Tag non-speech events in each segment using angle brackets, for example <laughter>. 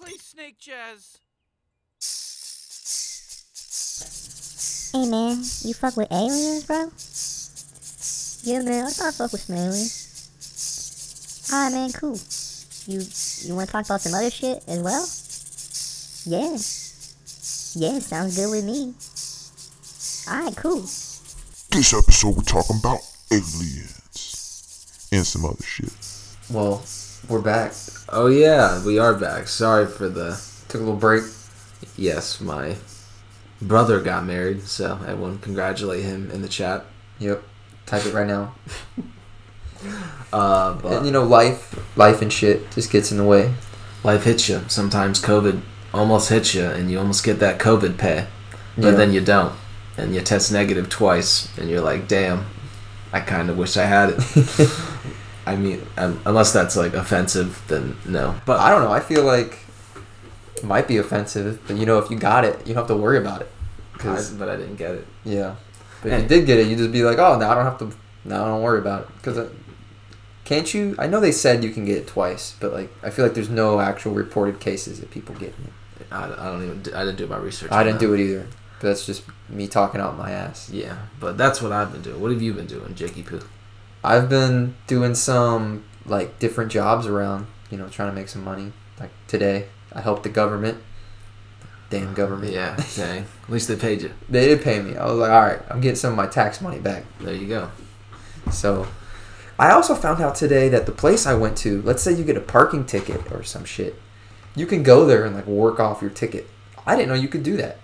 Play Snake Jazz. Hey man, you fuck with aliens, bro? Yeah man, I thought I fuck with some aliens. Alright man, cool. You you wanna talk about some other shit as well? Yeah. Yeah, sounds good with me. Alright, cool. This episode we're talking about aliens and some other shit. Well, we're back. Oh yeah, we are back. Sorry for the Took a little break. yes, my brother got married, so everyone congratulate him in the chat. Yep. Type it right now. <laughs> Uh, but And, you know, life, life and shit just gets in the way. life hits you. Sometimes COVID almost hits you, and you almost get that COVID pay, but Yeah. then you don't, and you test negative twice, and you're like, damn, I kind of wish I had it. <laughs> I mean, um, unless that's like offensive, then no. But I don't know. I feel like it might be offensive, but you know, if you got it, you don't have to worry about it. I, but I didn't get it. yeah. But if you did get it, you just be like, oh, now I don't have to. Now I don't worry about it. Because can't you? I know they said you can get it twice, but like I feel like there's no actual reported cases of people getting it. I, I don't even. I didn't do my research. I didn't that. do it either. But that's just me talking out my ass. Yeah, but that's what I've been doing. What have you been doing, Jakey Poo? I've been doing some like different jobs around, you know, trying to make some money. Like today, I helped the government. Damn oh, government. Yeah, <laughs> dang. At least they paid you. They did pay me. I was like, all right, I'm getting some of my tax money back. There you go. So, I also found out today that the place I went to, let's say you get a parking ticket or some shit, you can go there and like work off your ticket. I didn't know you could do that.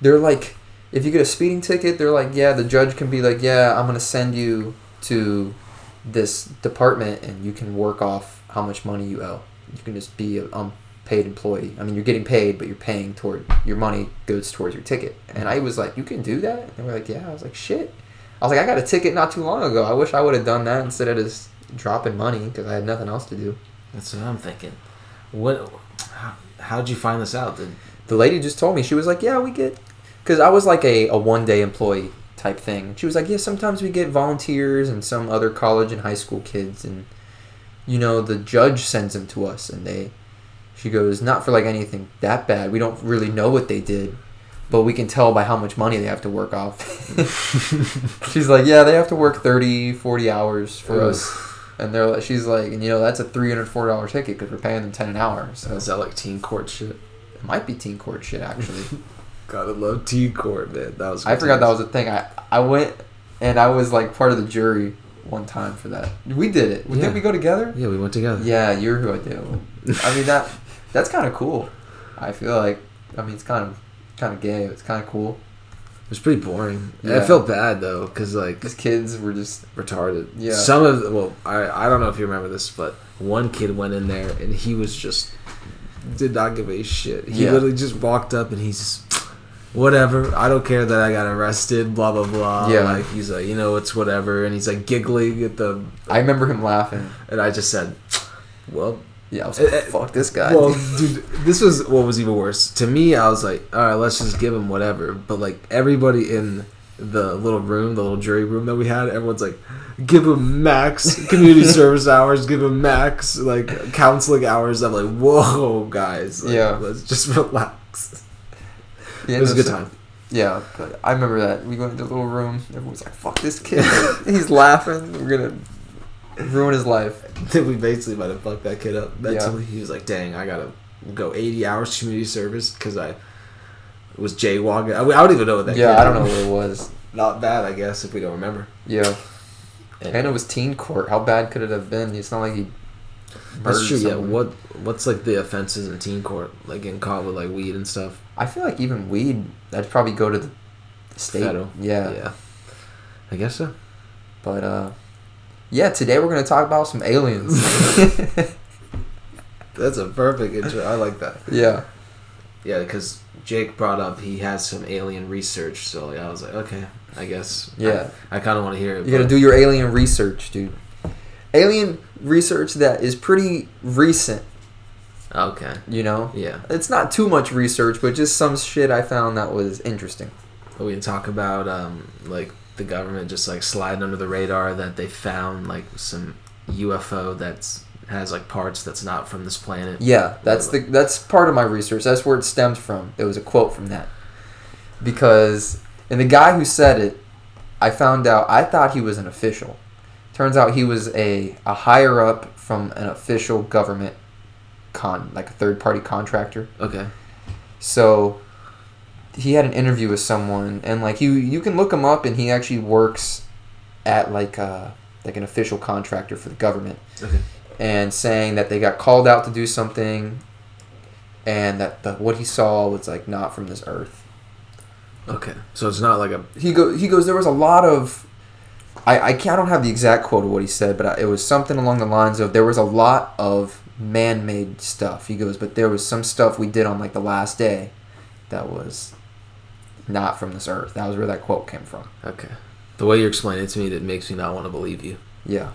They're like, if you get a speeding ticket, they're like, yeah, the judge can be like, yeah, I'm gonna send you to this department and you can work off how much money you owe. You can just be an unpaid employee. I mean, you're getting paid, but you're paying toward your money goes towards your ticket. And I was like, you can do that? And were like, yeah. I was like, shit. I was like, I got a ticket not too long ago. I wish I would have done that instead of just dropping money because I had nothing else to do. That's what I'm thinking. What? How, how'd you find this out? Did, The lady just told me she was like, yeah, we get, because I was like a, a one day employee type thing. She was like, yeah, sometimes we get volunteers and some other college and high school kids, and you know the judge sends them to us, and they, she goes, not for like anything that bad. We don't really know what they did. But we can tell by how much money they have to work off. <laughs> She's like, yeah, they have to work 30, 40 hours for Ugh. us. And they're like, she's like, and you know, that's a $304 ticket because we're paying them 10 an hour. So is that like teen court shit? it might be teen court shit, actually. <laughs> Gotta love teen court, man. That was. I forgot that was a thing. I, I went and I was like part of the jury one time for that. We did it. Yeah. Did we go together? Yeah, we went together. Yeah, you're who I do. I mean that <laughs> that's kind of cool. I feel like I mean it's kind of kind of gay. It's kind of cool. It was pretty boring. Yeah. I felt bad though, cause like These kids were just retarded. Yeah. Some of the, well, I I don't know if you remember this, but one kid went in there and he was just did not give a shit. He Yeah. literally just walked up and he's just whatever. I don't care that I got arrested. Blah blah blah. Yeah. Like he's like, you know, it's whatever, and he's like giggling at the. I remember him laughing. And I just said, well. Yeah, I was Eh, like, eh, fuck this guy. Well, dude, this was what was even worse. To me, I was like, all right, let's just give him whatever. But like everybody in the little room, the little jury room that we had, everyone's like, give him max <laughs> community service hours, give him max like counseling hours. I'm like, whoa, guys, like, Yeah. let's just relax. Yeah, It was a good time. Yeah, but I remember that. We went into the little room. Everyone's like, fuck this kid. <laughs> He's laughing. We're going to ruin his life. Then <laughs> we basically might have fucked that kid up mentally. He was like, dang, I gotta go 80 hours community service because I was jaywalking. I, I don't even know what that. yeah, I don't know what it was. <laughs> Not bad, I guess, if we don't remember. Yeah. And it was teen court. How bad could it have been? It's not like he. That's true. Yeah. What What's like the offenses in teen court, like getting caught with like weed and stuff? I feel like even weed, that'd probably go to the state. Federal. Yeah. Yeah. I guess so. But uh, yeah. Today we're gonna talk about some aliens. <laughs> That's a perfect intro. I like that. yeah. Yeah, because Jake brought up he has some alien research, so I was like, okay, I guess. Yeah. I, I kind of want to hear it. You gotta do your alien research, dude. Alien research that is pretty recent. Okay. You know. Yeah. It's not too much research, but just some shit I found that was interesting. We can talk about um like the government just like sliding under the radar that they found like some UFO that's has like parts that's not from this planet. Yeah, that's the that's part of my research. That's where it stems from. There was a quote from that. Because and the guy who said it, I found out I thought he was an official. Turns out he was a, a higher up from an official government con like a third party contractor. Okay. So he had an interview with someone and like you you can look him up and he actually works at like uh like an official contractor for the government Okay. and saying that they got called out to do something and that the, what he saw was like not from this earth Okay. So it's not like a he go he goes there was a lot of I I, can't, I don't have the exact quote of what he said but it was something along the lines of there was a lot of man-made stuff he goes but there was some stuff we did on like the last day that was not from this earth that was where that quote came from okay. The way you explain it to me, that makes me not want to believe you. yeah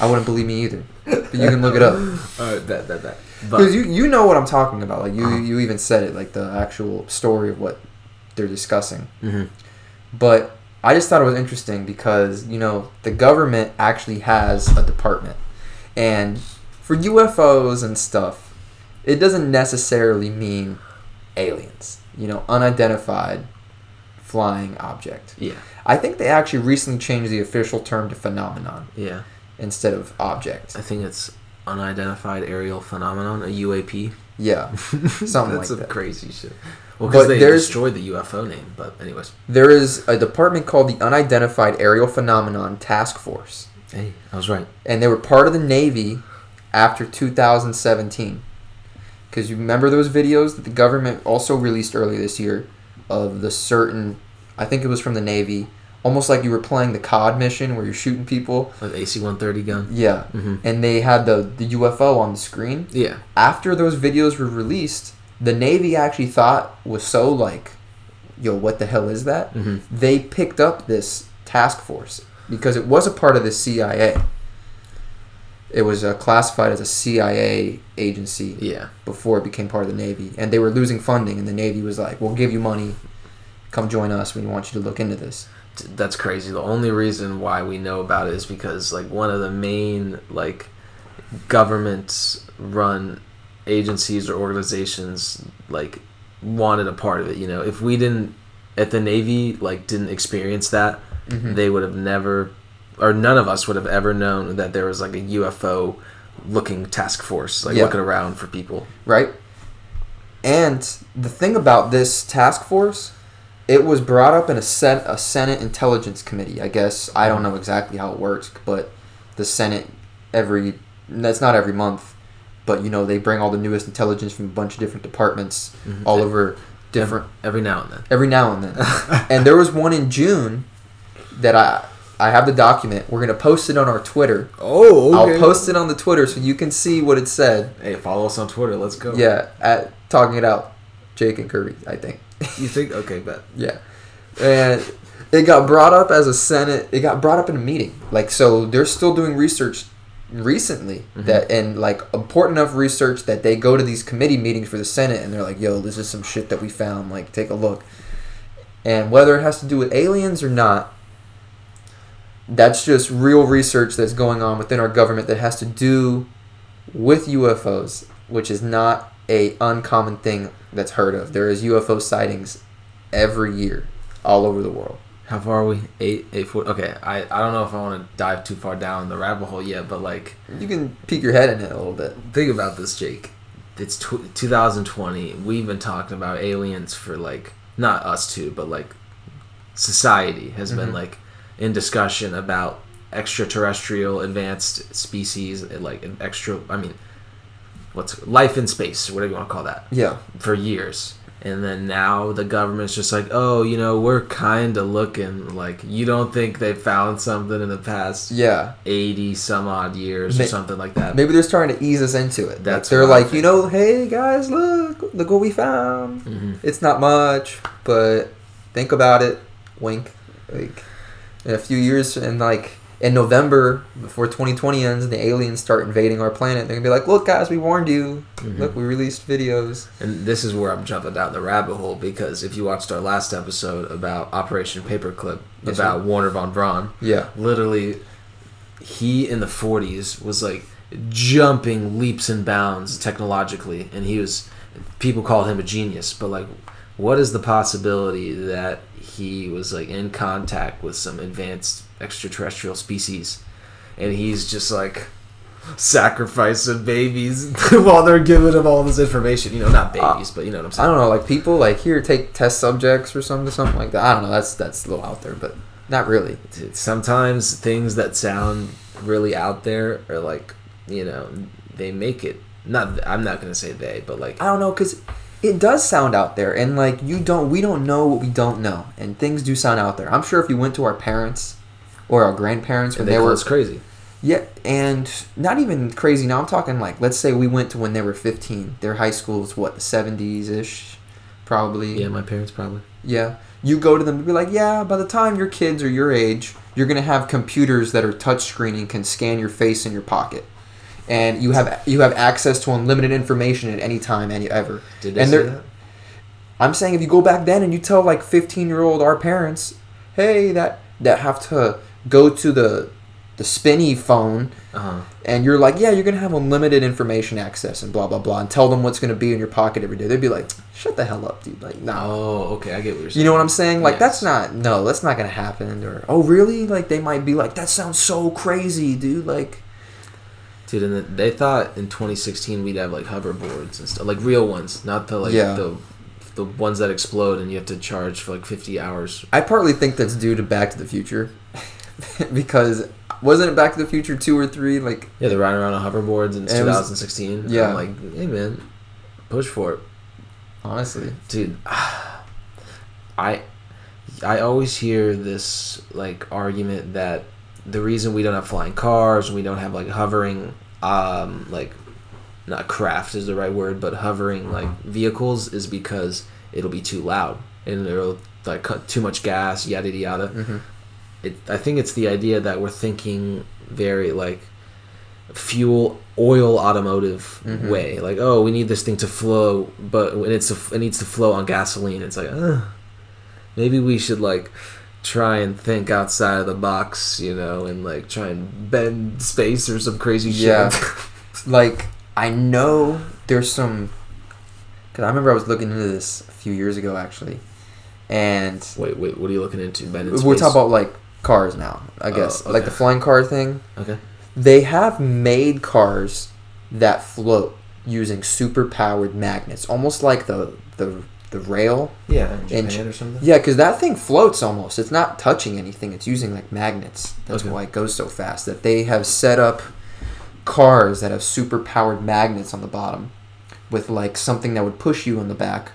i wouldn't believe me either but you can look it up <laughs> All right, that that that. Because you you know what I'm talking about. Like you you even said it, like the actual story of what they're discussing. Mhm. But I just thought it was interesting because you know the government actually has a department, and for UFOs and stuff, it doesn't necessarily mean aliens. You know, unidentified flying object. yeah, I think they actually recently changed the official term to phenomenon yeah. instead of object. I think it's unidentified aerial phenomenon, a UAP. Yeah, <laughs> something That's like some that. crazy shit. Well, because they there's- destroyed the UFO name. But anyways, There is a department called the Unidentified Aerial Phenomenon Task Force, hey, I was right. and they were part of the Navy after 2017. Because you remember those videos that the government also released earlier this year of the certain, I think it was from the Navy, almost like you were playing the COD mission where you're shooting people. Like AC-130 gun. Yeah, hmm and they had the the UFO on the screen. Yeah. After those videos were released, the Navy actually thought was so like, yo, what the hell is that? hmm they picked up this task force because it was a part of the CIA. It was uh, classified as a CIA agency Yeah. before it became part of the Navy, and they were losing funding, and the Navy was like, "We'll give you money, come join us. We want you to look into this." That's crazy. The only reason why we know about it is because like one of the main like government run agencies or organizations like wanted a part of it, you know. If we didn't at the Navy like didn't experience that, Mhm. they would have never or none of us would have ever known that there was like a UFO looking task force like Yeah. looking around for people. right? And the thing about this task force, it was brought up in a set a Senate Intelligence Committee. I guess I don't know exactly how it works, but the Senate every that's not every month, but you know they bring all the newest intelligence from a bunch of different departments Mhm. all over different Every now and then. every now and then. <laughs> and there was one in June that I I have the document. We're gonna post it on our Twitter. Oh, I'll post it on the Twitter so you can see what it said. Hey, follow us on Twitter. Let's go. Yeah, at talking it out, Jake and Kirby, I think. You think? Okay, bet. yeah, and it got brought up as a Senate. It got brought up in a meeting. Like so, they're still doing research recently Mhm. that and like important enough research that they go to these committee meetings for the Senate and they're like, "Yo, this is some shit that we found. Like, take a look." And whether it has to do with aliens or not, that's just real research that's going on within our government that has to do with UFOs, which is not a uncommon thing that's heard of. There is UFO sightings every year all over the world. How far are we? Eight, eight foot. Okay, I, I don't know if I want to dive too far down the rabbit hole yet, but like, You can peek your head in it a little bit. think about this, Jake. It's tw- 2020. We've been talking about aliens for like, not us two, but like, society has been Mhm. like in discussion about extraterrestrial advanced species, like an extra. I mean, what's life in space, whatever you want to call that. Yeah. for years. And then now the government's just like, oh, you know, we're kind of looking like you don't think they found something in the past Yeah. 80 some odd years or something like that. Maybe they're starting to ease us into it. Like, That's they're what I like, you know, hey guys, look, look what we found. hmm It's not much, but think about it. Wink. Like in a few years, and like in November, before 2020 ends, and the aliens start invading our planet, they're gonna be like, "Look, guys, we warned you. Mhm. Look, we released videos." And this is where I'm jumping down the rabbit hole because if you watched our last episode about Operation Paperclip, Yes, about. Wernher von Braun, Yeah. literally, he in the 40s was like jumping leaps and bounds technologically, and he was people called him a genius. But like, what is the possibility that he was like in contact with some advanced extraterrestrial species, and he's just like sacrificing babies <laughs> while they're giving him all this information. You know, not uh, babies, but you know what I'm saying. I don't know, like people like here take test subjects or something, something like that. I don't know. That's that's a little out there, but not really. sometimes things that sound really out there are like you know they make it not i'm not gonna say they but like I don't know because it does sound out there, and like you don't, we don't know what we don't know, and things do sound out there. I'm sure if you went to our parents or our grandparents when they they, were crazy yeah, and not even crazy. Now I'm talking like let's say we went to when they were 15. Their high school is what the 70s ish, probably. yeah my parents probably Yeah. You go to them and be like, yeah, by the time your kids are your age, you're going to have computers that are touchscreen and can scan your face in your pocket. And you have you have access to unlimited information at any time, any ever. did they and say that I'm saying if you go back then and you tell like 15 year old our parents, hey, that that have to go to the the spinny phone uh-huh and you're like, yeah, you're gonna have unlimited information access and blah blah blah, and tell them what's gonna be in your pocket every day. They'd be like, shut the hell up, dude. Like, nah. oh okay i get what you're saying You know what I'm saying? Like Yes. that's not no, that's not gonna happen. Or oh really? Like they might be like that sounds so crazy, dude. Like dude and then they thought in 2016 we'd have like hoverboards and stuff like real ones not the like Yeah. the the ones that explode and you have to charge for like 50 hours I partly think that's due to Back to the Future, <laughs> because wasn't it Back to the Future two or three? Like yeah they're riding around on hoverboards and it's And it was- 2016 yeah. i'm like hey man push for it honestly, dude <sighs> i i always hear this like argument that the reason we don't have flying cars and we don't have like hovering um like not craft is the right word but hovering like vehicles is because it'll be too loud and it'll like cut too much gas yada yada Mhm. It, i think it's the idea that we're thinking very like fuel oil automotive Mhm. way like oh we need this thing to flow but when it's a, it needs to flow on gasoline it's like uh, maybe we should like try and think outside of the box you know and like try and bend space or some crazy Yeah. shit <laughs> like I know there's some. Cause I remember I was looking into this a few years ago actually, and wait wait what are you looking into bend in we're space? talking about like cars now. I oh, guess Oh, like the flying car thing. okay They have made cars that float using super powered magnets, almost like the the the rail. yeah in In Japan or something Yeah, because that thing floats almost. It's not touching anything. It's using like magnets. That's Okay. why it goes so fast. That they have set up cars that have super powered magnets on the bottom, with like something that would push you in the back.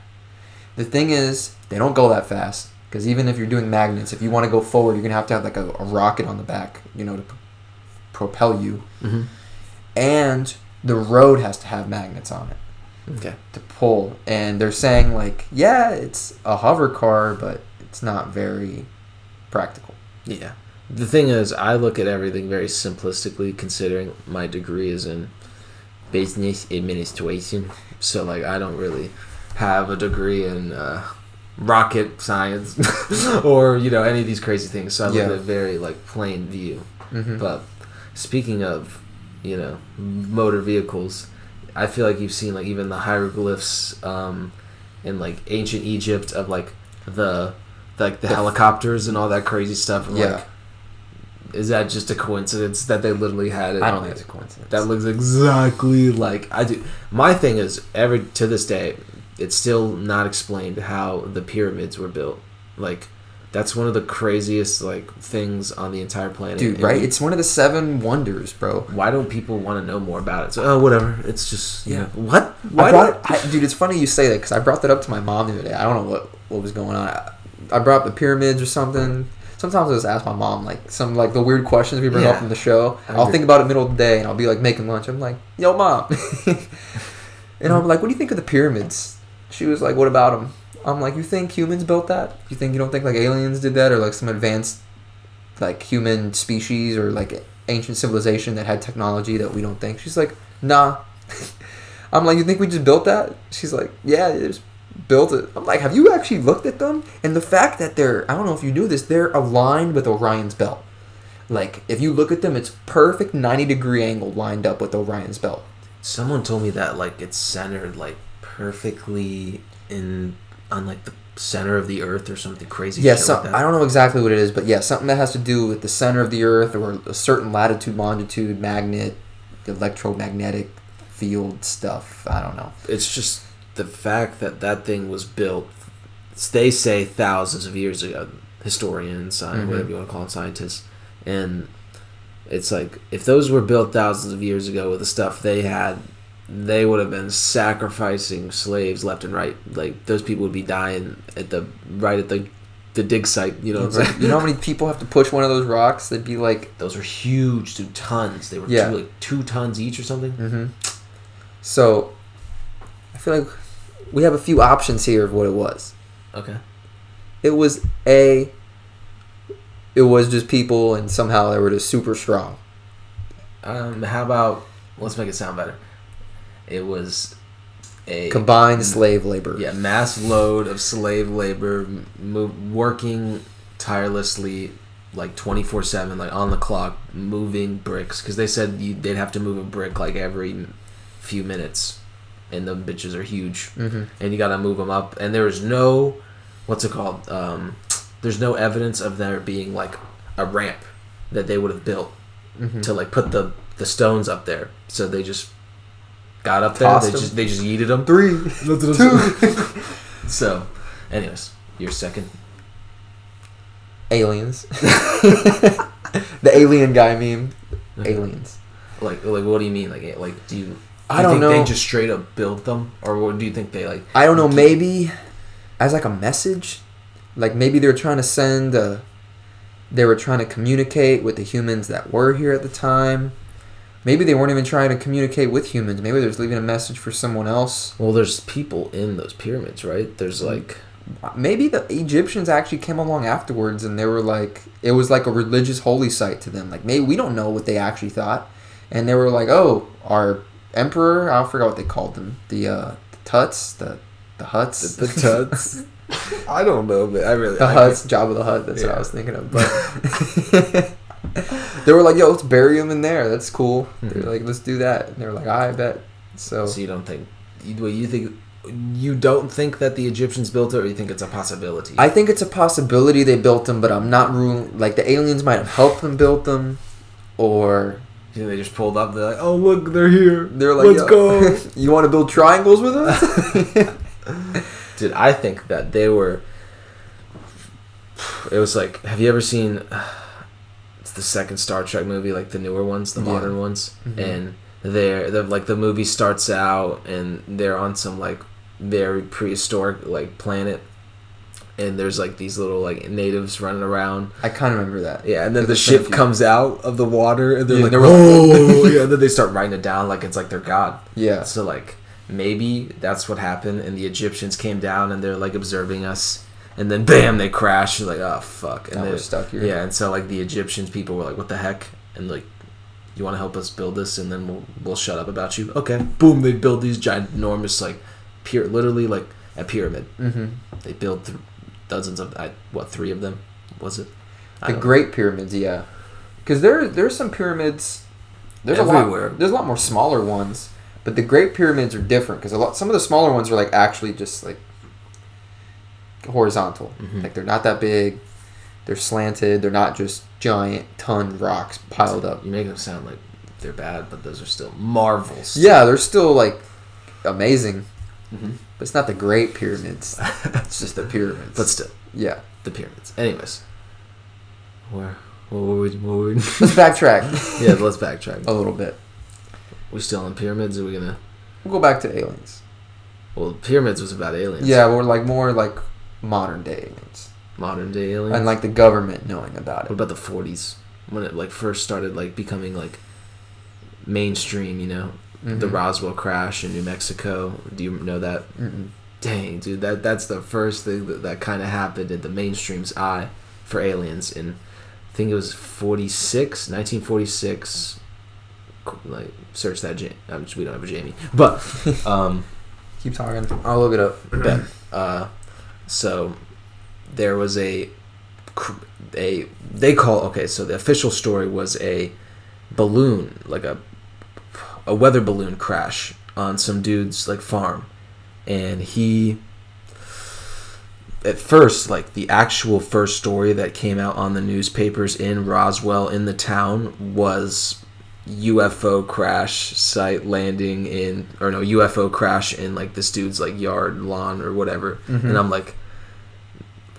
The thing is, they don't go that fast. Because even if you're doing magnets, if you want to go forward, you're gonna have to have like a, a rocket on the back, you know, to p- propel you. hmm And the road has to have magnets on it okay to pull and they're saying like yeah it's a hover car but it's not very practical Yeah. The thing is, I look at everything very simplistically, considering my degree is in business administration. So, like, I don't really have a degree in uh, rocket science <laughs> or, you know, any of these crazy things. So, I Yeah. at a very, like, plain view. mm-hmm. But speaking of, you know, motor vehicles, I feel like you've seen like even the hieroglyphs um, in like ancient Egypt of like the like the The helicopters and all that crazy stuff. And, Yeah. Like, is that just a coincidence that they literally had it? i don't think it's a coincidence That looks exactly like I do. My thing is every to this day, it's still not explained how the pyramids were built. Like that's one of the craziest like things on the entire planet. dude And right we- it's one of the seven wonders bro why don't people want to know more about it? So oh whatever, it's just you Yeah. know, what? Why brought it, I, dude it's funny you say that because i brought that up to my mom the other day i don't know what what was going on i, I brought up the pyramids or something sometimes i just ask my mom like some like the weird questions we bring up Yeah. in the show i'll think about it middle of the day and i'll be like making lunch i'm like yo mom <laughs> and i'm like what do you think of the pyramids she was like what about them i'm like you think humans built that? You think you don't think like aliens did that or like some advanced like human species or like ancient civilization that had technology that we don't think? She's like nah. <laughs> I'm like you think we just built that? She's like yeah they just built it. I'm like have you actually looked at them? And the fact that they're i don't know if you knew this they're aligned with orion's belt. Like if you look at them, it's perfect ninety degree angle lined up with Orion's belt. Someone told me that like it's centered like perfectly in on like the center of the earth or something crazy. Yeah, shit so, like that. I don't know exactly what it is, but yeah, something that has to do with the center of the Earth or a certain latitude, longitude, magnet, electromagnetic field stuff. I don't know. It's just the fact that that thing was built. They say thousands of years ago. Historians, Mhm. whatever you want to call them, scientists, and it's like if those were built thousands of years ago with the stuff they had, they would have been sacrificing slaves left and right. Like those people would be dying at the right at the the dig site. You know saying? you know how many people have to push one of those rocks? They'd be like, those are huge, dude. Tons. They were Yeah. two, like two tons each or something. mm-hmm. So, I feel like we have a few options here of what it was. Okay. It was a. It was just people, and somehow they were just super strong. Um, how about let's make it sound better. It was a Combined slave labor. yeah mass load of slave labor, working tirelessly, like twenty four seven, like on the clock, moving bricks because they said you, they'd have to move a brick like every few minutes, and the bitches are huge, hmm and you gotta move them up. And there was no, what's it called? Um, there's no evidence of there being like a ramp that they would have built hmm to like put the the stones up there. So they just got up there. They just they just yeeted them. Three, <laughs> Two. <laughs> so, anyways, your second. aliens. <laughs> the alien guy meme. Aliens. Like like what do you mean? Like eh, like do you? do I you don't think know. They just straight up built them, or what do you think they like? I don't know. Maybe as like a message, like maybe they were trying to send a. They were trying to communicate with the humans that were here at the time. Maybe they weren't even trying to communicate with humans. Maybe they're just leaving a message for someone else. Well, there's people in those pyramids, right? There's like Maybe the Egyptians actually came along afterwards and they were like, it was like a religious holy site to them. Like, maybe we don't know what they actually thought. And they were like, oh, our emperor, I forgot what they called them. The, uh, the Tuts, the, the Huts. the, the tuts. <laughs> I don't know, but I really the I Huts, Job of the Hut. That's what I was thinking of. But <laughs> <laughs> <laughs> they were like, "Yo, let's bury him in there. That's cool." They're Mhm. like, "Let's do that." And they were like, "I bet." So So you don't think you, you think you don't think that the Egyptians built it, or you think it's a possibility? I think it's a possibility they built them, but I'm not ruling. Like the aliens might have helped them build them, or You think they just pulled up. They're like, "Oh, look, they're here. they're like, let's "Yo, go." <laughs> you want to build triangles with us?" <laughs> Dude, I think that they were. It was like, have you ever seen? It's the second Star Trek movie, like the newer ones, the Yeah. modern ones, Mhm. and they're, they're like the movie starts out and they're on some like very prehistoric like planet, and there's like these little like natives running around. I kind of remember that. Yeah, and then the It's been a ship few- comes out of the water, and they're Yeah, like, "Oh!" <laughs> yeah, and then they start writing it down like it's like their god. Yeah. So like maybe that's what happened, and the Egyptians came down and they're like observing us, and then bam, they crash. You're like, oh fuck, and Now they we're stuck here. Yeah, and so like the Egyptians people were like, what the heck, and like. You want to help us build this, and then we'll we'll shut up about you. Okay, boom! They build these ginormous, like, pyra- literally like a pyramid. Mm-hmm. They build th- dozens of, I, what, three of them? Was it? I The don't know. Great Pyramids, yeah. Because there, there's some pyramids. There's a lot. There's a lot more smaller ones, but the Great Pyramids are different because a lot. Some of the smaller ones are like actually just like horizontal. Mhm. Like they're not that big. They're slanted. They're not just giant ton rocks piled up. You make them sound like they're bad, but those are still marvels. Yeah, they're still like amazing, Mhm. but it's not the Great Pyramids. it's just the pyramids. but still, yeah. the pyramids. Anyways, where what were we? What were we <laughs> Let's backtrack <laughs> yeah, let's backtrack. a little bit. We're still on pyramids? Are we gonna? We'll go back to aliens. Well, pyramids was about aliens. Yeah, we're like more like modern day aliens. modern day aliens. and like the government knowing about it. what about the forties when it like first started like becoming like mainstream? You know, the Mhm. Roswell crash in New Mexico. Do you know that? Mm-mm. Dang, dude, that that's the first thing that, that kind of happened in the mainstream's eye for aliens in I think it was 46, 1946. Like search that, Ja- um, we don't have a Jamie, but <laughs> um, Keep talking. I'll look it up. <clears throat> Uh, so there was a a they call okay. So the official story was a balloon, like a a weather balloon crash on some dude's like farm, and he at first like the actual first story that came out on the newspapers in Roswell in the town was UFO crash site landing in or no UFO crash in like this dude's like yard lawn or whatever mm-hmm. and I'm like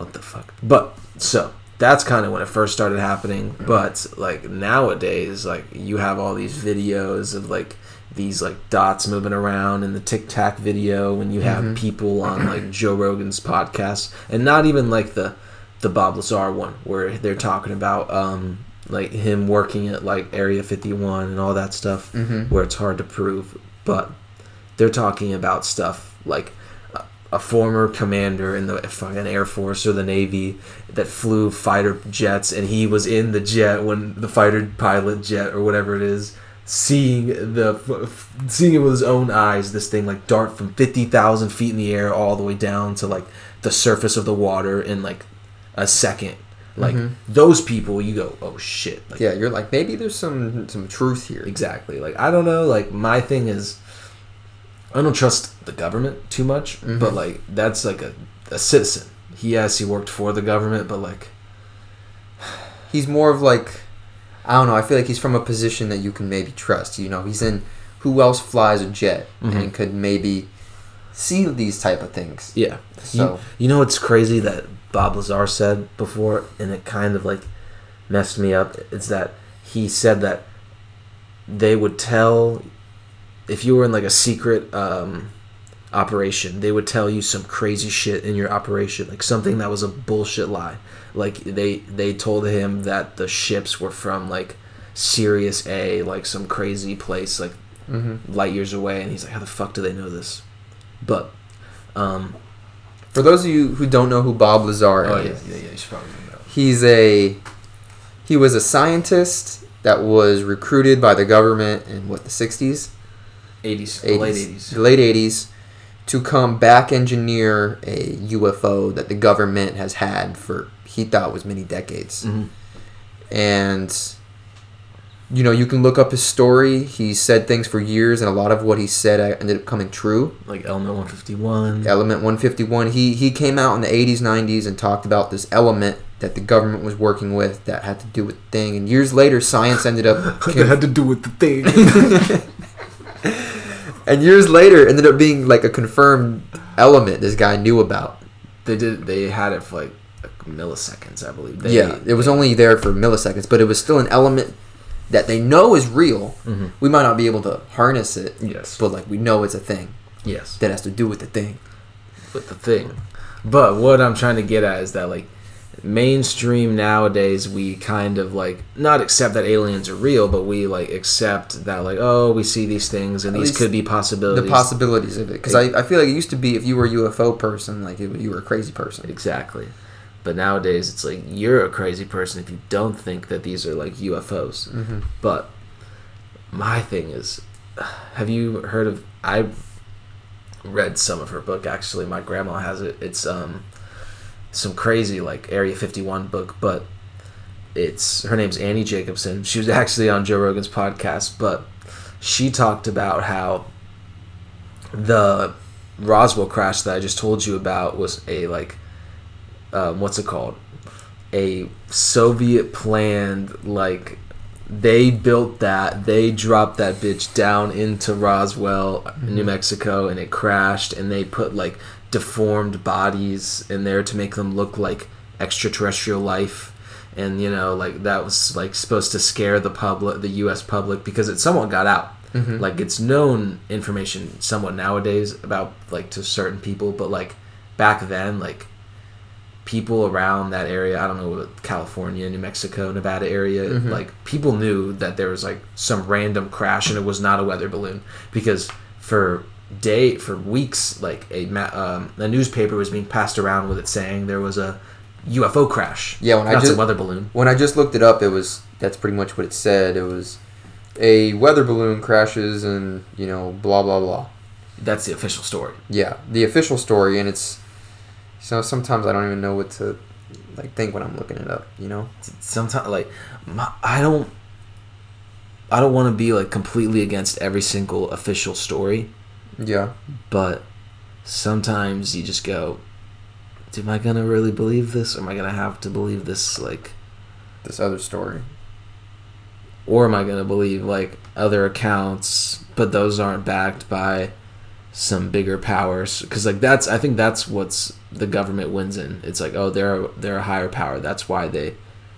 what the fuck? But so that's kind of when it first started happening but like nowadays like you have all these videos of like these like dots moving around in the tic tac video when you have people on like Joe Rogan's podcast and not even like the the Bob Lazar one where they're talking about um like him working at like Area 51 and all that stuff where it's hard to prove but they're talking about stuff like a, former commander in the fucking Air Force or the Navy that flew fighter jets and he was in the jet when the fighter pilot jet or whatever it is seeing the seeing it with his own eyes this thing like dart from 50,000 feet in the air all the way down to like the surface of the water in like a second like mm-hmm. those people you go oh shit like Yeah, you're like maybe there's some some truth here. Exactly. Like I don't know. Like my thing is, I don't trust the government too much. Mm-hmm. But like that's like a, a citizen. He yes, he worked for the government, but like He's more of like I don't know. I feel like he's from a position that you can maybe trust. You know, he's in. Who else flies a jet mm-hmm. and could maybe see these type of things? yeah. So- you, you know what's crazy that Bob Lazar said before, and it kind of like messed me up. Is that he said that they would tell if you were in like a secret um, operation, they would tell you some crazy shit in your operation, like something that was a bullshit lie. Like they they told him that the ships were from like Sirius A, like some crazy place, like Mm-hmm. light years away, and he's like, how the fuck do they know this? But um, For those of you who don't know who Bob Lazar oh yeah, is, yeah, yeah, you should probably know. he's a he was a scientist that was recruited by the government in what the 60s 80s, the late 80s, 80s. the late 80s to come back engineer a UFO that the government has had for he thought was many decades Mhm. and you know you can look up his story he said things for years and a lot of what he said uh, ended up coming true Like Element 151. element 151 he he came out in the 80s 90s and talked about this element that the government was working with that had to do with the thing and years later science ended up <laughs> That had to do with the thing. <laughs> <laughs> and years later it ended up being like a confirmed element this guy knew about they did. They had it for like milliseconds, I believe. They, yeah it was only there for milliseconds but it was still an element that they know is real Mhm. we might not be able to harness it Yes. but like we know it's a thing Yes. that has to do with the thing with the thing. But what I'm trying to get at is that like mainstream nowadays we kind of like not accept that aliens are real, but we like accept that like oh we see these things and At these could be possibilities. the possibilities of it because I, I feel like it used to be if you were a UFO person like it, you were a crazy person exactly. But nowadays it's like you're a crazy person if you don't think that these are like UFOs. mm-hmm. But my thing is, have you heard of? I read some of her book. Actually, my grandma has it. It's um some crazy like Area Fifty One book, but it's her name's Annie Jacobson. She was <laughs> actually on Joe Rogan's podcast, but she talked about how the Roswell crash that I just told you about was a like um, what's it called? A Soviet planned like they built that they dropped that bitch down into Roswell, New Mexico, and it crashed. And they put like deformed bodies in there to make them look like extraterrestrial life. And you know, like that was like supposed to scare the public, the U.S. public, because it somewhat got out. Mm-hmm. Like it's known information somewhat nowadays about like to certain people, but like back then, like people around that area i don't know california new mexico nevada area mm-hmm. like people knew that there was like some random crash and it was not a weather balloon because for day for weeks like a um, a newspaper was being passed around with it saying there was a ufo crash. Yeah, when I just- a weather balloon. when I just looked it up it was that's pretty much what it said. It was a weather balloon crashes and you know blah blah blah. That's the official story. Yeah the official story and it's so sometimes I don't even know what to like think when I'm looking it up. You know. sometimes like my, I don't I don't want to be like completely against every single official story, Yeah. but sometimes you just go, am I gonna really believe this, or am I gonna have to believe this like, This other story. or am I gonna believe like other accounts, but those aren't backed by some bigger powers? Because like that's I think that's what's the government wins in. It's like oh they're they're a higher power. That's why they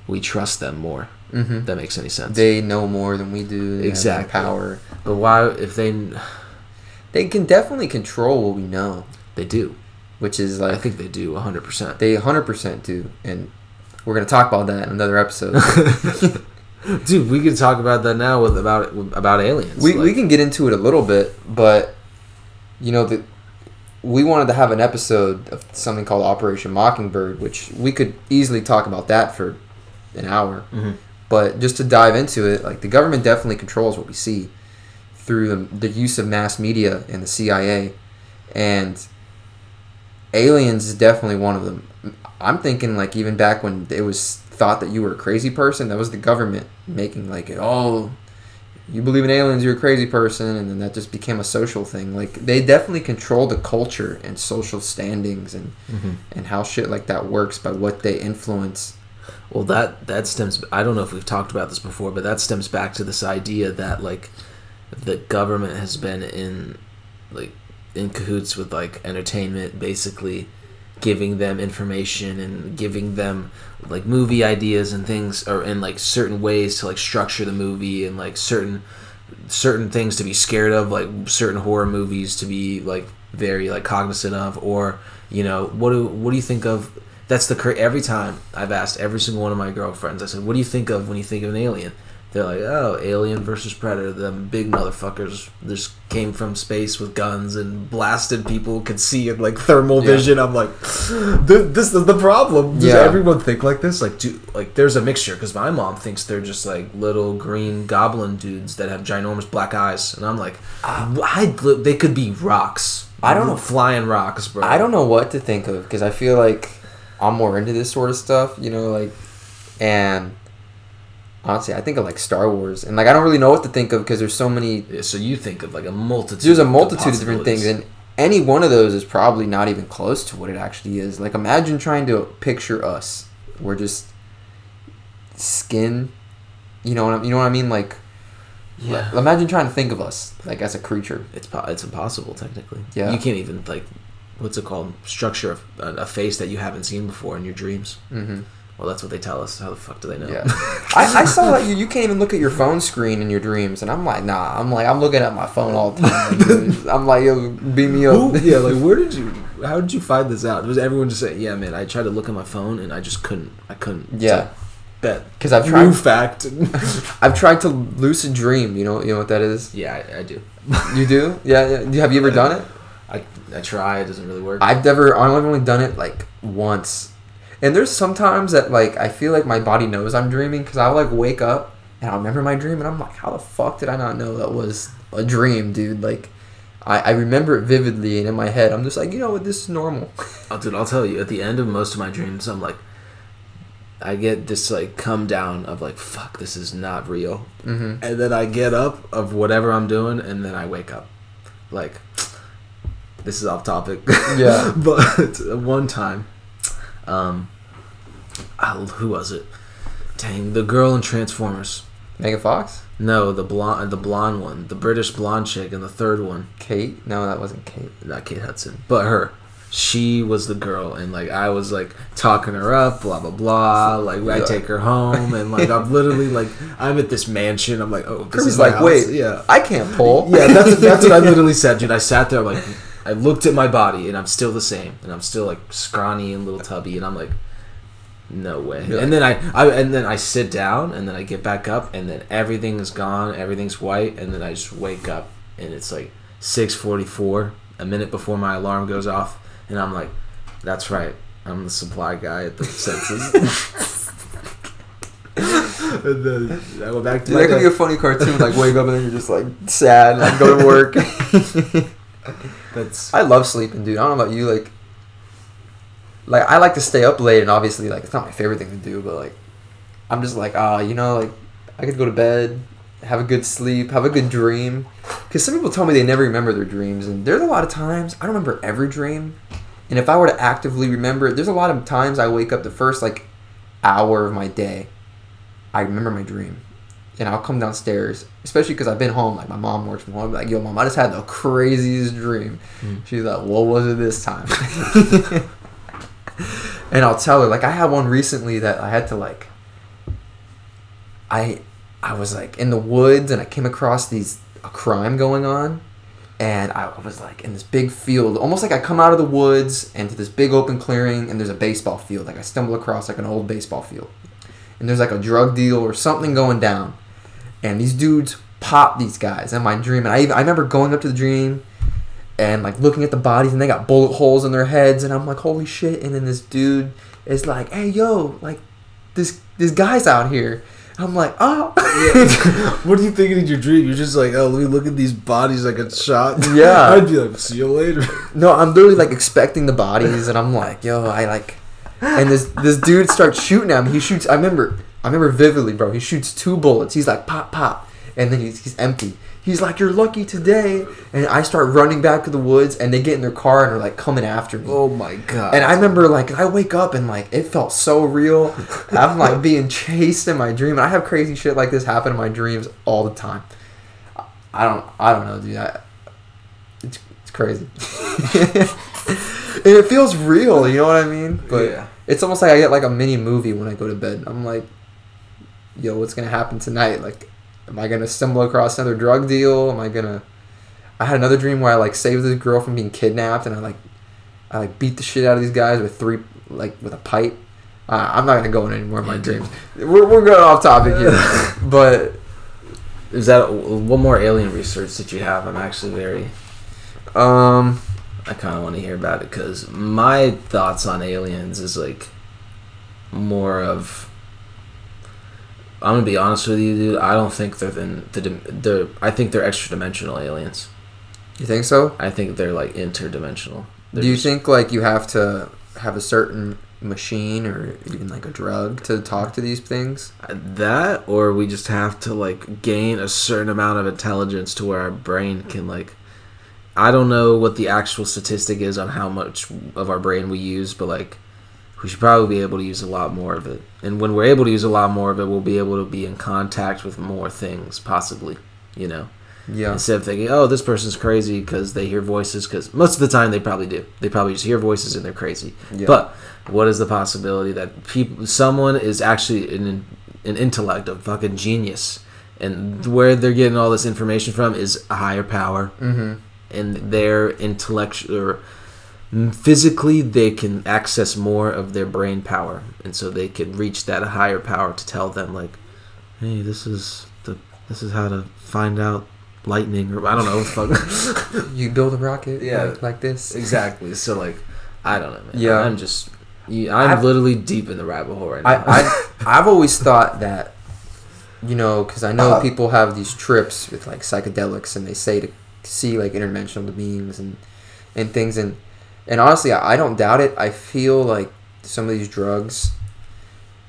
we trust them more. Mm-hmm. If that makes any sense. They know more than we do. They Exactly. Power. but why if they They can definitely control what we know, they do? which is I think they do 100%. they 100% do, and we're gonna talk about that in another episode. <laughs> Dude, we could talk about that now with about about aliens. we we can get into it a little bit, but you know that we wanted to have an episode of something called Operation Mockingbird, which we could easily talk about that for an hour. Mhm. But just to dive into it, like the government definitely controls what we see through the, the use of mass media and the CIA, and aliens is definitely one of them. I'm thinking like even back when it was thought that you were a crazy person, that was the government making like oh you believe in aliens, you're a crazy person, and then that just became a social thing. Like they definitely control the culture and social standings and Mhm. and how shit like that works by what they influence. Well, that that stems. I don't know if we've talked about this before, but that stems back to this idea that like the government has been in like in cahoots with like entertainment, basically giving them information and giving them like movie ideas and things, or in like certain ways to like structure the movie and like certain certain things to be scared of, like certain horror movies to be like very like cognizant of, or you know what do what do you think of? That's the every time I've asked every single one of my girlfriends. I said, "What do you think of when you think of an alien?" They're like, "Oh, Alien versus Predator. Them big motherfuckers just came from space with guns and blasted people. Could see in like thermal Yeah. vision." I'm like, "Th- "This is the problem. Does Yeah. everyone think like this? Like, do like there's a mixture because my mom thinks they're just like little green goblin dudes that have ginormous black eyes, and I'm like, ah. I, they could be rocks. I don't know. flying rocks, bro. I don't know what to think of because I feel like I'm more into this sort of stuff, you know, like, and honestly, I think of like Star Wars, and like I don't really know what to think of because there's so many. Yeah, So you think of like a multitude. There's a multitude of different things, and any one of those is probably not even close to what it actually is. Like, imagine trying to picture us. We're just skin. You know what I, you know what I mean? Like, yeah, imagine trying to think of us like as a creature. it's po- it's impossible technically. Yeah. you can't even like, what's it called? Structure a, a face that you haven't seen before in your dreams. hmm Well, that's what they tell us. How the fuck do they know? Yeah, <laughs> I, I saw that you you can't even look at your phone screen in your dreams, and I'm like, nah. I'm like, I'm looking at my phone all the time. <laughs> I'm like, yo, beat me up. Who, yeah, like where did you? How did you find this out? Was everyone just saying, "Yeah, man"? I tried to look at my phone and I just couldn't. I couldn't. Yeah. like, bet. Because I've New tried. fact. <laughs> I've tried to lucid dream. You know, you know what that is. yeah, I, I do. You do? Yeah, yeah. Have you ever done it? I I try. It doesn't really work. I've never. I've only done it like once. And there's sometimes that like I feel like my body knows I'm dreaming because I'll like wake up and I'll remember my dream and I'm like, how the fuck did I not know that was a dream, dude? Like, I, I remember it vividly and in my head I'm just like, you know what, this is normal. <laughs> Oh, dude, I'll tell you. At the end of most of my dreams, I'm like, I get this like come down of like, fuck, this is not real. hmm And then I get up of whatever I'm doing, and then I wake up. Like, this is off topic. Yeah. <laughs> but <laughs> one time, um, oh, who was it? Dang, the girl in Transformers. Megan Fox, No, the blonde, the blonde one, the British blonde chick, and the third one, Kate. No, that wasn't Kate. not Kate Hudson, but her. She was the girl, and like I was like talking her up, blah blah blah. Like I Yeah. take her home, and like I'm <laughs> literally like I'm at this mansion. I'm like, oh, this Kirby's is like, house. wait, yeah, I can't pull. yeah. That's <laughs> that's what I literally said, dude. I sat there I'm like I looked at my body, and I'm still the same, and I'm still like scrawny and little tubby, and I'm like, no way. You're and then I, I and then I sit down, and then I get back up, and then everything is gone, everything's white, and then I just wake up, and it's like 6:44, a minute before my alarm goes off, and I'm like, that's right. I'm the supply guy at the census. <laughs> and then I went back to Dude, that could be a funny cartoon. Like wake up and then you're just like sad, like go to work. <laughs> That's I love sleeping, dude. I don't know about you. Like, like I like to stay up late, and obviously, like it's not my favorite thing to do, but like I'm just like, ah, you know, like I could go to bed, have a good sleep, have a good dream. Because some people tell me they never remember their dreams, and there's a lot of times I don't remember every dream. And if I were to actively remember it, there's a lot of times I wake up the first like hour of my day, I remember my dream, and I'll come downstairs, especially because I've been home. Like my mom works from home. Like, yo, mom, I just had the craziest dream. She's like, what was it this time? <laughs> and I'll tell her like I had one recently that I had to like. I I was like in the woods and I came across these a crime going on, and I was like in this big field, almost like I come out of the woods and to this big open clearing, and there's a baseball field. Like I stumble across like an old baseball field, and there's like a drug deal or something going down, and these dudes pop these guys in my dream, and I even, I remember going up to the dream. And like looking at the bodies, and they got bullet holes in their heads, and I'm like, "Holy shit!" And then this dude is like, "Hey, yo, like, this this guy's out here." I'm like, "Oh, <laughs> what are you thinking in your dream? You're just like, oh, let me look at these bodies I got shot. Yeah. <laughs> I'd be like, see you later. <laughs> No, I'm literally like expecting the bodies, and I'm like, yo, I like, and this this dude starts shooting at me. He shoots. I remember, I remember vividly, bro. He shoots two bullets. He's like, pop, pop, and then he's he's empty. He's like, you're lucky today, and I start running back to the woods, and they get in their car and are like coming after me. Oh my god. And I remember like I wake up and like it felt so real. <laughs> I'm like being chased in my dream. And I have crazy shit like this happen in my dreams all the time. I don't I don't know, dude. I, it's it's crazy. <laughs> and it feels real, you know what I mean? But Yeah. it's almost like I get like a mini movie when I go to bed. I'm like, yo, what's gonna happen tonight? Like, am I gonna stumble across another drug deal? Am I gonna? I had another dream where I like saved this girl from being kidnapped, and I like, I like beat the shit out of these guys with three like with a pipe. Uh, I'm not gonna go into any more of my dreams. We're, we're going off topic here, <laughs> but Is that one more alien research that you have? I'm actually very. um, I kind of want to hear about it because my thoughts on aliens is like more of. I'm gonna be honest with you, dude. I don't think they're in the the. I think they're extra dimensional aliens. you think so? I think they're like interdimensional. They're Do you just- think like you have to have a certain machine or even like a drug to talk to these things? Uh, that, or we just have to like gain a certain amount of intelligence to where our brain can like. I don't know what the actual statistic is on how much of our brain we use, but like we should probably be able to use a lot more of it. And when we're able to use a lot more of it, we'll be able to be in contact with more things, possibly. You know, Yeah. instead of thinking, "Oh, this person's crazy" because they hear voices. Because most of the time, they probably do. They probably just hear voices and they're crazy. Yeah. But what is the possibility that people, someone is actually an an intellect, a fucking genius, and where they're getting all this information from is a higher power, Mm-hmm. and their intellectual or physically they can access more of their brain power, and so they can reach that higher power to tell them like, "Hey, this is the this is how to find out." Lightning, or I don't know. Fuck. <laughs> You build a rocket, Yeah. like, like this. Exactly. So like, I don't know, man. Yeah. I'm just, I'm I've- literally deep in the rabbit hole right now. I, I I've always thought that, you know, because I know Uh-huh. people have these trips with like psychedelics, and they say to see like interdimensional beings and and things, and and honestly, I, I don't doubt it. I feel like some of these drugs,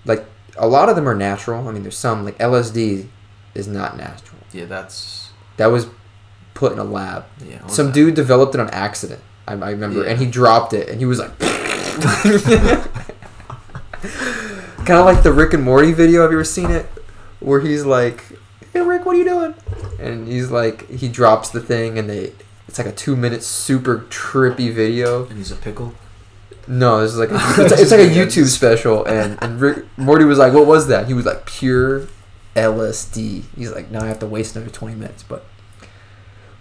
like a lot of them are natural. I mean, there's some like LSD is not natural. yeah, that's That was put in a lab. yeah. Some that? dude developed it on accident. I, I remember, Yeah. and he dropped it, and he was like, <laughs> kind of like the Rick and Morty video. Have you ever seen it? Where he's like, "Hey Rick, what are you doing?" And he's like, he drops the thing, and they, it's like a two-minute super trippy video. And he's a pickle. No, this is like a, <laughs> it's, it's like a YouTube special, and and Rick Morty was like, "What was that?" He was like, "Pure LSD." He's like, "Now I have to waste another twenty minutes," but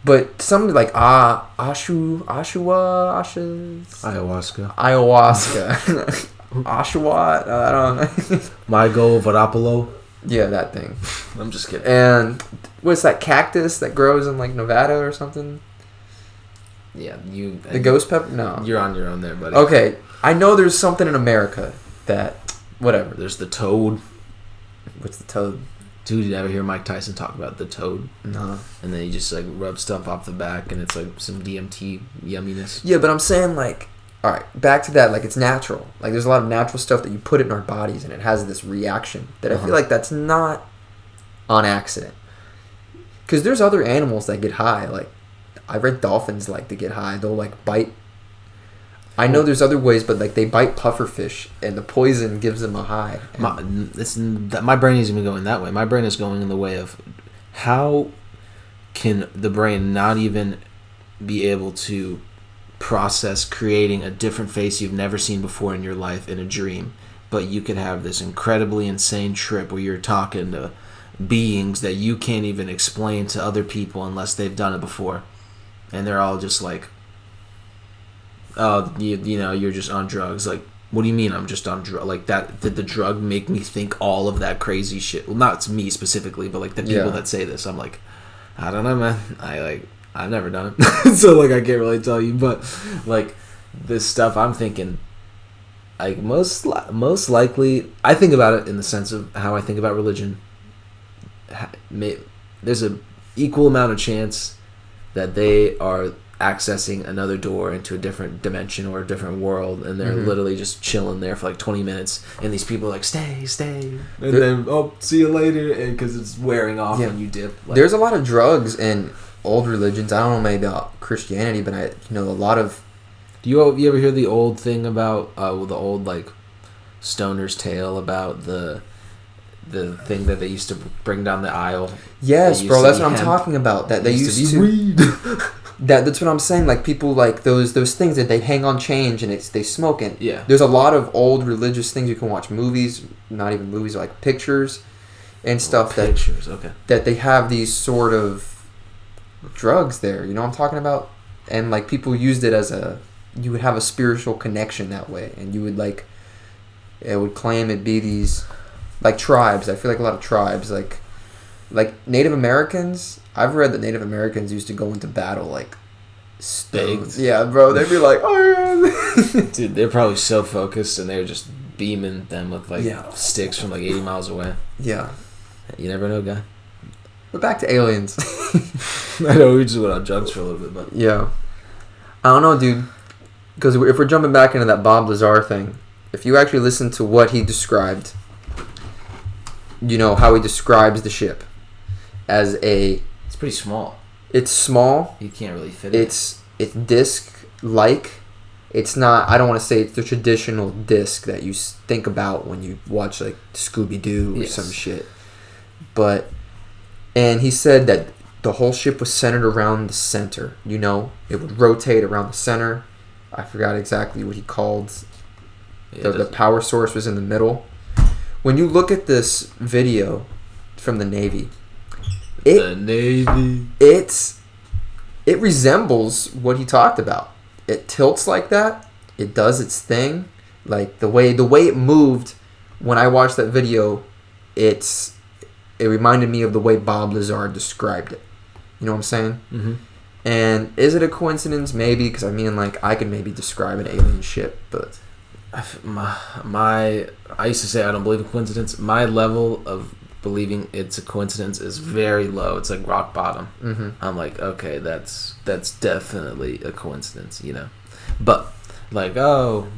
but some like ah Ashu Ashua Ashas Ayahuasca. ayahuasca <laughs> Ashua I don't know <laughs> Mygo Varapalo. yeah that thing I'm just kidding. and what's that cactus that grows in like Nevada or something Yeah, you. the ghost pepper no You're on your own there, buddy. okay I know there's something in America that whatever There's the toad. what's the toad Dude, you ever hear Mike Tyson talk about the toad? no And then he just like rubs stuff off the back, and it's like some DMT yumminess. Yeah, but I'm saying like all right, back to that. Like it's natural. Like there's a lot of natural stuff that you put in our bodies, and it has this reaction that I Uh-huh. feel like that's not on accident. Because there's other animals that get high. Like I read dolphins like to get high. They'll like bite. I know there's other ways, but like they bite pufferfish, and the poison gives them a high. My, this, my brain isn't even going that way. My brain is going in the way of how can the brain not even be able to process creating a different face you've never seen before in your life in a dream, but you could have this incredibly insane trip where you're talking to beings that you can't even explain to other people unless they've done it before, and they're all just like, "Oh, you, you know, you're just on drugs." Like, what do you mean I'm just on drug? Like that? Did the drug make me think all of that crazy shit? Well, not me specifically, but like the people Yeah. that say this, I'm like, I don't know, man. I like, I've never done it, <laughs> so like, I can't really tell you. But like, this stuff, I'm thinking, like most li- most likely, I think about it in the sense of how I think about religion. Ha- may- There's a equal amount of chance that they are accessing another door into a different dimension or a different world and they're Mhm. literally just chilling there for like 20 minutes and these people are like stay stay and then oh see you later and because it's wearing off Yeah. when you dip like, There's a lot of drugs in old religions. I don't know maybe about Christianity, but I you know a lot of do you, you ever hear the old thing about uh well, the old like stoner's tale about the the thing that they used to bring down the aisle yes, bro. That's what I'm talking about. That they used, to. weed <laughs> That that's what I'm saying. Like people like those those things that they hang on change and it's they smoke and yeah there's a lot of old religious things you can watch movies, not even movies like pictures and oh, stuff that pictures okay that they have these sort of drugs there. You know what I'm talking about? And like people used it as a you would have a spiritual connection that way and you would like it would claim it be these like tribes. I feel like a lot of tribes like like Native Americans. I've read that Native Americans used to go into battle like. Baked. Yeah, bro. They'd be like, "Oh yeah." <laughs> Dude, they're probably so focused and they're just beaming them with like Yeah. sticks from like 80 miles away. yeah. You never know, guy. But back to aliens. <laughs> <laughs> I know we just went on drugs for a little bit, but Yeah. I don't know, dude. Because if we're jumping back into that Bob Lazar thing, if you actually listen to what he described, you know how he describes the ship as a. it's pretty small. It's small. You can't really fit it. It's it's disc like. It's not. I don't want to say it's the traditional disc that you think about when you watch like Scooby Doo or Yes. some shit. But, and he said that the whole ship was centered around the center. You know, it would rotate around the center. I forgot exactly what he called the, the power source was in the middle. When you look at this video from the Navy, it the Navy. it's it resembles what he talked about. It tilts like that. It does its thing. Like the way the way it moved when I watched that video, it's it reminded me of the way Bob Lazar described it. You know what I'm saying? Mm-hmm. And is it a coincidence? Maybe because I mean, like I could maybe describe an alien ship, but my, my I used to say I don't believe in coincidence. My level of believing it's a coincidence is very low. It's like rock bottom. hmm I'm like, okay, that's that's definitely a coincidence, you know. But like, oh,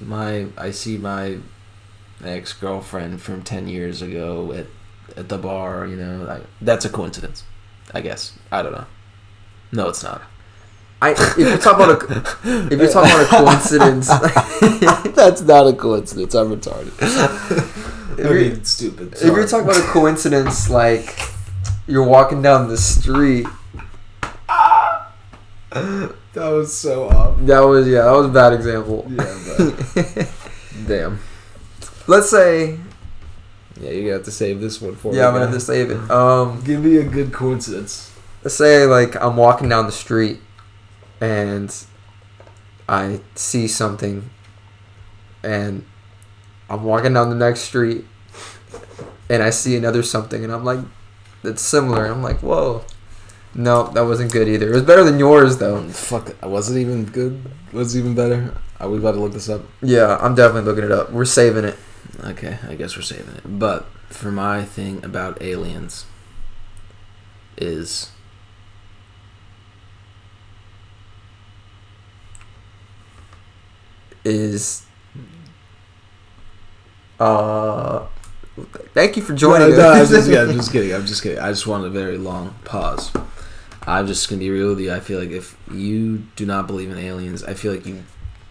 my I see my ex girlfriend from ten years ago at at the bar, you know, like, that's a coincidence, I guess. I don't know. No, it's not. I if you talk about a if you're talking about a <laughs> coincidence, <laughs> that's not a coincidence. I'm retarded. if I you're, mean, stupid. if you're talking about a coincidence, like you're walking down the street, that was so off. that was yeah, that was a bad example. Yeah, <laughs> Damn. Let's say yeah, you're gonna have to save this one for me. yeah, I'm gonna have to save it. Um, Give me a good coincidence. let's say like I'm walking down the street and I see something and I'm walking down the next street and I see another something and I'm like that's similar I'm like whoa no that wasn't good either it was better than yours though Fuck, I wasn't even good. Was even better. Are we about to look this up? yeah I'm definitely looking it up we're saving it Okay, I guess we're saving it. But for my thing about aliens is is uh thank you for joining no, no, I'm us. just, yeah, I'm <laughs> just kidding. I'm just kidding. I just wanted a very long pause. I'm just gonna be real with you. I feel like if you do not believe in aliens, I feel like you.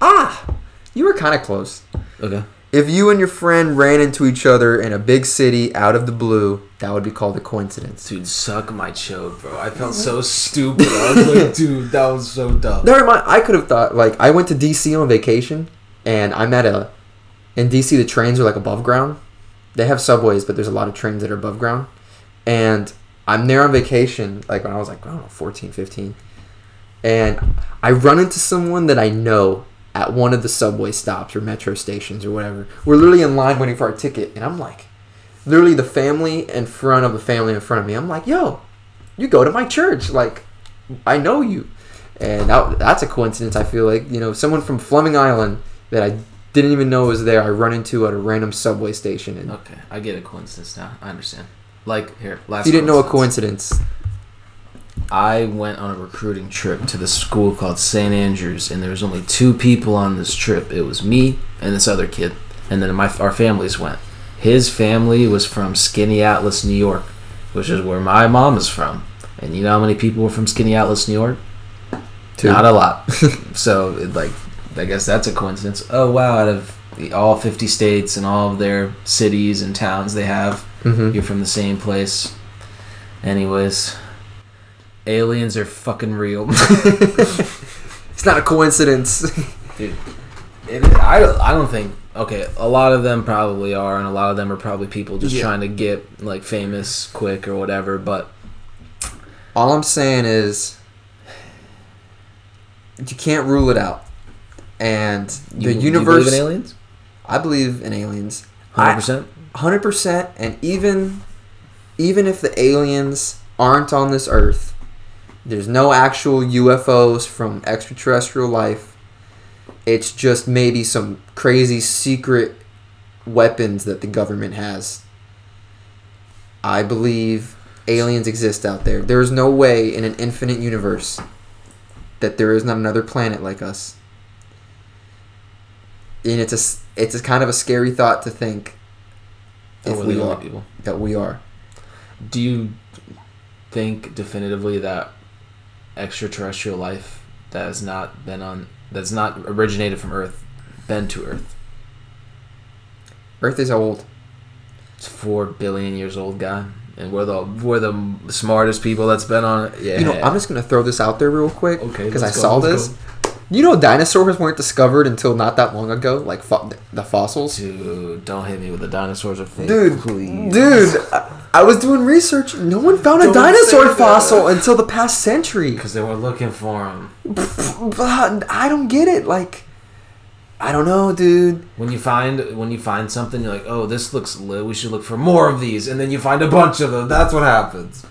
ah, you were kind of close. Okay. If you and your friend ran into each other in a big city out of the blue, that would be called a coincidence. Dude, suck my chode, bro. I felt so stupid. I was like, <laughs> dude, that was so dumb. Never mind. I could have thought like I went to DC on vacation, and I'm at a in DC the trains are like above ground. They have subways, but there's a lot of trains that are above ground, and I'm there on vacation like when I was like I don't know 14, 15, and I run into someone that I know at one of the subway stops or metro stations or whatever. We're literally in line waiting for our ticket, and I'm like, literally the family in front of the family in front of me. I'm like, yo, you go to my church, like I know you and that, that's a coincidence. I feel like you know someone from Fleming Island that I didn't even know was there. I run into at a random subway station, and Okay, I get a coincidence now. I understand. Like here, last. if you didn't know a coincidence. I went on a recruiting trip to this school called St. Andrews, and there was only two people on this trip. It was me and this other kid, and then my our families went. His family was from Skaneateles, New York, which is where my mom is from. And you know how many people were from Skaneateles, New York? Two. Not a lot. <laughs> so, it, like, I guess that's a coincidence. Oh wow! Out of the, all fifty states and all of their cities and towns they have, Mhm. you're from the same place. Anyways, aliens are fucking real. <laughs> it's not a coincidence. Dude, it, I, I don't think. Okay, a lot of them probably are, and a lot of them are probably people just Yeah. trying to get like famous quick or whatever. But All I'm saying is you can't rule it out. And the you universe, believe in aliens, I believe in aliens. hundred percent. hundred percent, and even even if the aliens aren't on this earth, there's no actual UFOs from extraterrestrial life. It's just maybe some crazy secret weapons that the government has. I believe aliens exist out there. There is no way in an infinite universe that there is not another planet like us. And it's a it's a kind of a scary thought to think Oh, if we are people. that we are. Do you think definitively that extraterrestrial life that has not been on, that's not originated from Earth, been to Earth? Earth is old. It's four billion years old, guy, and we're the we're the smartest people that's been on it. Yeah, You know, I'm just gonna throw this out there real quick Okay, because I go, saw this. You know, dinosaurs weren't discovered until not that long ago, like fo- the fossils. Dude, don't hit me with the dinosaurs are fake, Dude, please. dude, I, I was doing research. No one found a Don't dinosaur that. fossil until the past century. because they were looking for them. I don't get it. Like, I don't know, dude. When you find when you find something, you're like, oh, this looks lit. We should look for more of these, and then you find a bunch of them. That's what happens.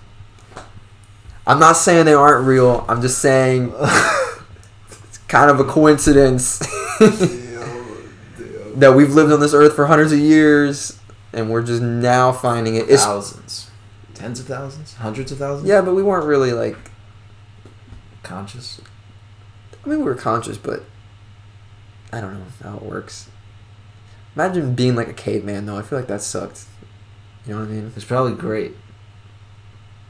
I'm not saying they aren't real. I'm just saying it's kind of a coincidence <laughs> that we've lived on this earth for hundreds of years and we're just now finding it. It's, thousands, tens of thousands, hundreds of thousands. yeah, but we weren't really like. conscious. I mean, we were conscious, but I don't know how it works. Imagine being like a caveman, though. I feel like that sucked. You know what I mean? It's probably great.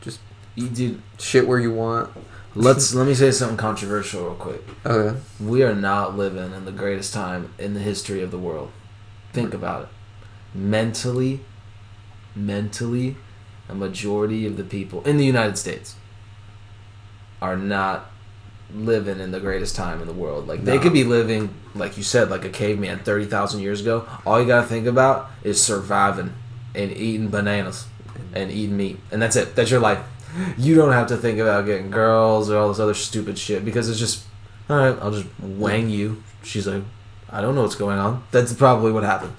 Just you do shit where you want. Let's let me say something controversial real quick. Okay. We are not living in the greatest time in the history of the world. Think about it. Mentally, mentally, a majority of the people in the United States are not living in the greatest time in the world. Like they could be living, like you said, like a caveman thirty thousand years ago. All you gotta think about is surviving and eating bananas and eating meat, and that's it. That's your life. You don't have to think about getting girls or all this other stupid shit because it's just, all right, I'll just wang you. She's like, I don't know what's going on. That's probably what happened.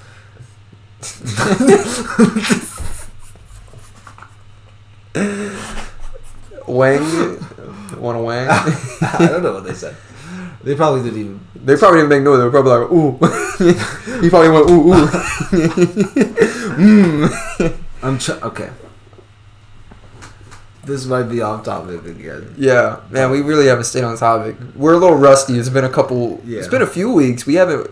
<laughs> Wang. Want to wang? <laughs> I don't know what they said. They probably didn't even. They probably didn't make noise. They were probably like, ooh. <laughs> he probably went, ooh, ooh. mm. I'm ch- okay. This might be off topic again. Yeah, man, we really haven't stayed on topic. We're a little rusty. It's been a couple. Yeah. It's been a few weeks. We haven't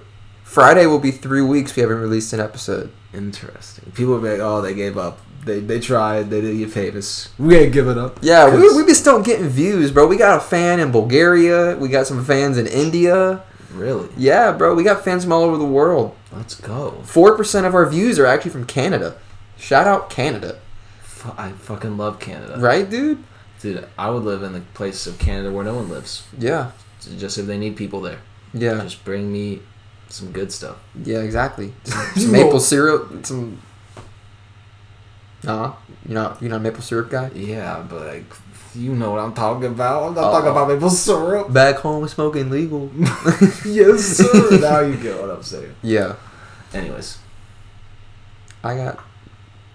Friday will be three weeks we haven't released an episode. Interesting. People will be like, oh, they gave up. They they tried. They didn't get famous. We ain't giving up. Yeah, we, we been still getting views, bro. We got a fan in Bulgaria. We got some fans in India. really. Yeah, bro. We got fans from all over the world. Let's go. Four percent of our views are actually from Canada. Shout out Canada, Fu- I fucking love Canada. right, dude? Dude, I would live in the place of Canada where no one lives. Yeah, Just if they need people there. yeah, Just bring me some good stuff. yeah. Exactly. Some, <laughs> maple syrup. Some. Nah, you not you not a maple syrup guy. Yeah, but like, you know what I'm talking about. I'm not Uh-oh. talking about maple syrup. Back home smoking legal. <laughs> yes, sir. <laughs> now you get what I'm saying. yeah, Anyways, I got.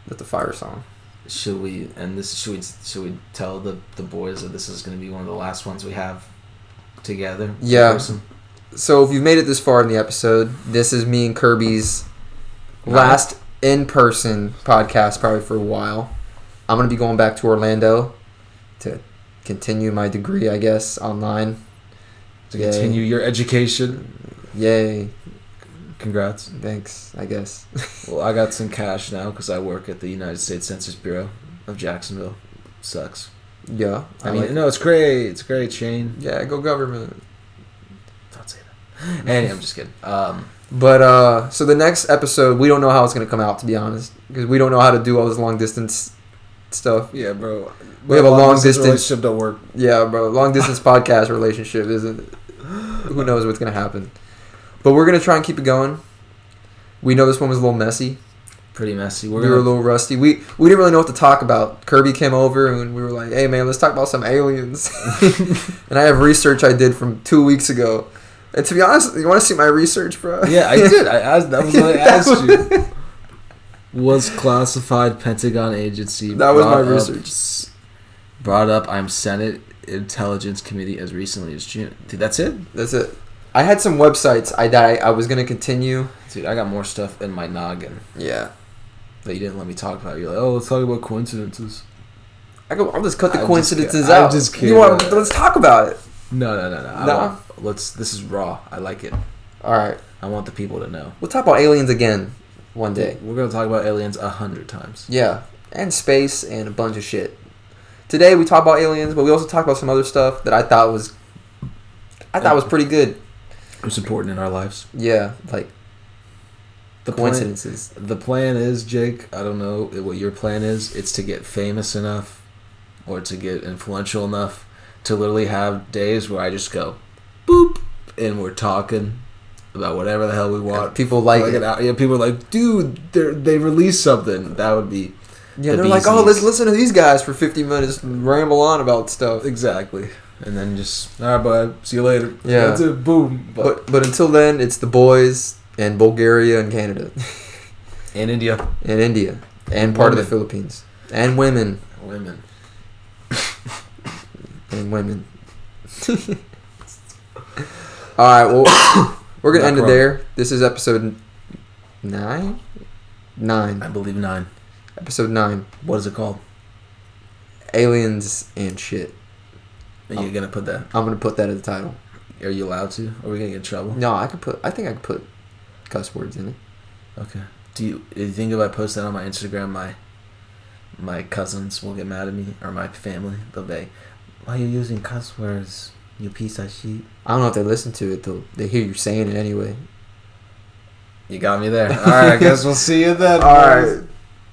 That's a fire song. should we and this should we should we tell the the boys that this is going to be one of the last ones we have together? Yeah. person? So if you've made it this far in the episode, this is me and Kirby's last in-person podcast probably for a while. I'm gonna be going back to Orlando to continue my degree, I guess, online. To Yay. continue your education. Yay! Congrats. Thanks, I guess. <laughs> Well, I got some cash now because I work at the United States Census Bureau of Jacksonville. Sucks. yeah, I, I mean, mean, no, it's great. It's great, Shane. yeah, go government. Don't say that. Anyway, I'm just kidding. Um, But uh, so the next episode, we don't know how it's gonna come out, to be honest, because we don't know how to do all this long distance stuff. yeah, bro. We have a long distance- relationship don't work. Yeah, bro. Long distance <laughs> podcast relationship isn't. Who knows what's gonna happen? But we're gonna try and keep it going. We know this one was a little messy. Pretty messy. We We're were a little rusty. We we didn't really know what to talk about. Kirby came over and we were like, "Hey man, let's talk about some aliens." <laughs> <laughs> and I have research I did from two weeks ago. And to be honest, you want to see my research, bro? <laughs> yeah, I did. I asked. That was what I <laughs> asked was- you. Was classified Pentagon agency. That was my brought up- research. brought up. I'm Senate Intelligence Committee as recently as June. Dude, that's it. That's it. I had some websites I that I, I was gonna continue. Dude, I got more stuff in my noggin Yeah. that you didn't let me talk about. You're like, oh, let's talk about coincidences. I go. I'll just cut the I'm just coincidences I'm out. just You want? Let's talk about it. No, no, no, no. I No? Let's. This is raw. I like it. All right. I want the people to know. We'll talk about aliens again one day. We're gonna talk about aliens a hundred times. Yeah, and space and a bunch of shit. Today we talk about aliens, but we also talk about some other stuff that I thought was, I thought was pretty good. It's important in our lives. Yeah, like The plan, coincidences. the plan is, Jake. I don't know what your plan is. It's to get famous enough, or to get influential enough to literally have days where I just go, boop, and we're talking about whatever the hell we want. And people like it. an uh, yeah, people are like, dude, they they released something. That would be Yeah, the they're like, oh, let's listen to these guys for 50 minutes and ramble on about stuff. exactly. And then just all right, bud. See you later. Yeah. That's it. Boom. But, But but until then, it's the boys and Bulgaria and Canada <laughs> and India, and India and part of the Philippines and women women. <laughs> and women. <laughs> All right, well, <coughs> we're gonna Not end it wrong. there. This is episode nine, nine, I believe nine. episode nine. What is it called? Aliens and shit. Are you Oh. gonna put that? I'm gonna put that as the title. Are you allowed to? Are we gonna get in trouble? No, I could put. I think I could put cuss words in it. Okay. Do you, do you think if I post that on my Instagram, my my cousins will get mad at me or my family? They'll be, "Why are you using cuss words? You piece of shit." I don't know if they listen to it though. They hear you saying it anyway. You got me there. All right. I guess we'll see you then. <laughs> All boys. right.